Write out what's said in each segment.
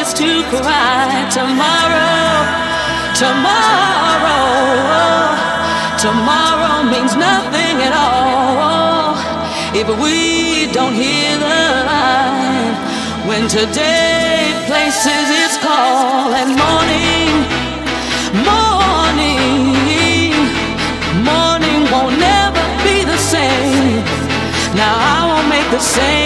is to cry tomorrow, tomorrow, tomorrow means nothing at all if we don't hear the line when today places its call and morning, morning, morning won't never be the same. Now I won't make the same.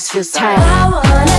Just feels tight.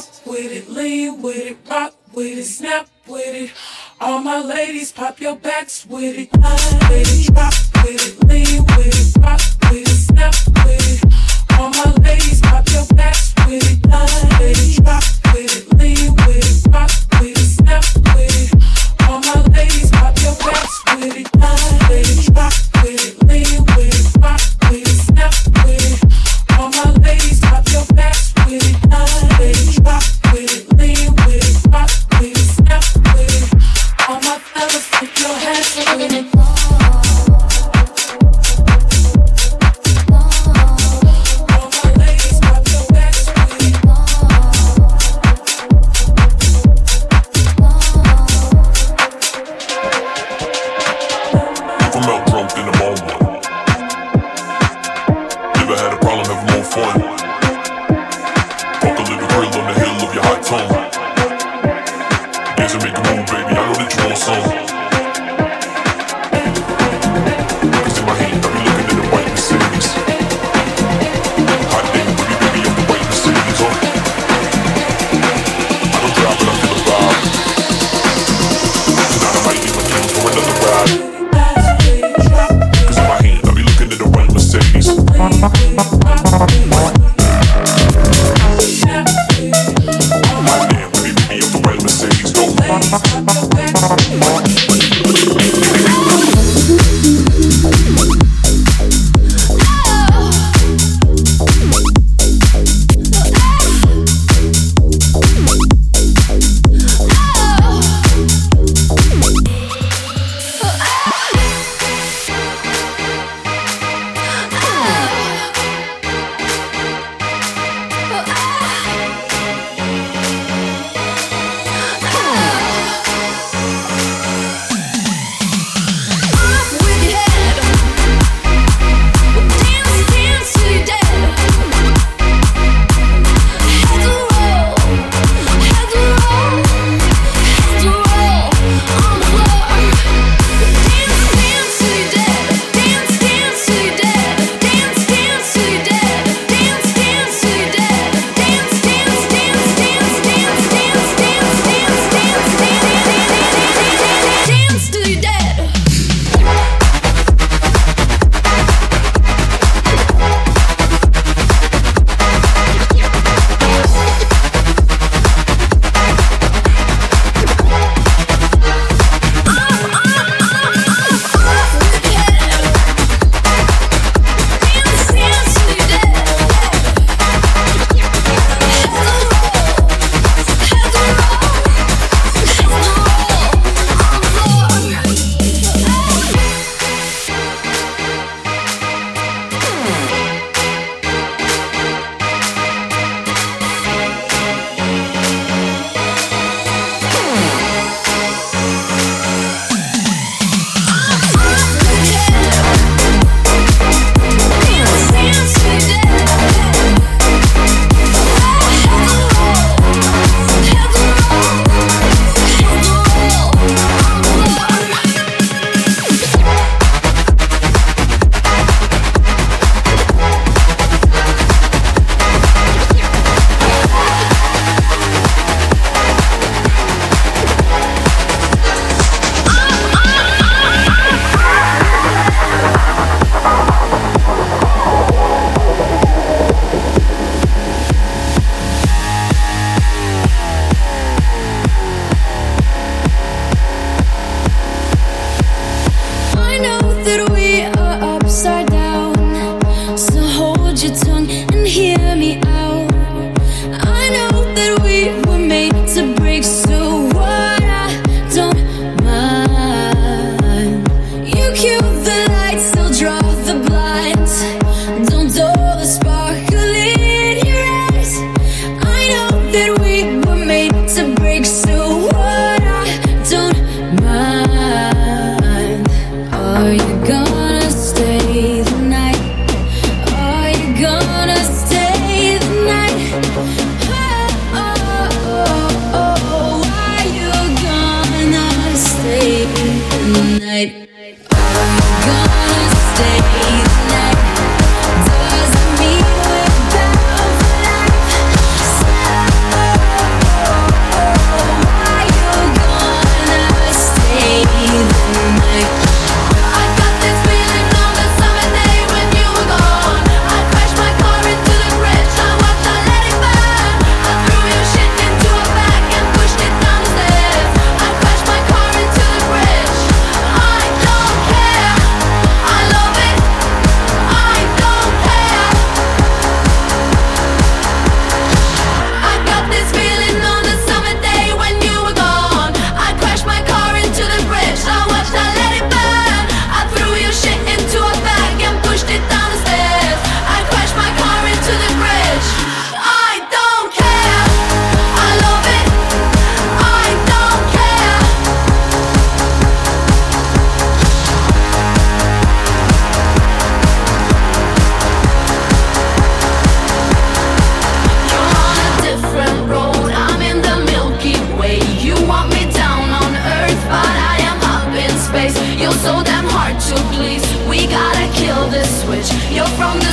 Hop with it, lean with it, rock with it, snap with it. All my ladies, pop your backs with it. Hop with it, with it, lean with it, rock with it, snap with it. All my ladies, pop your backs with it. Hop with with it. I tell them where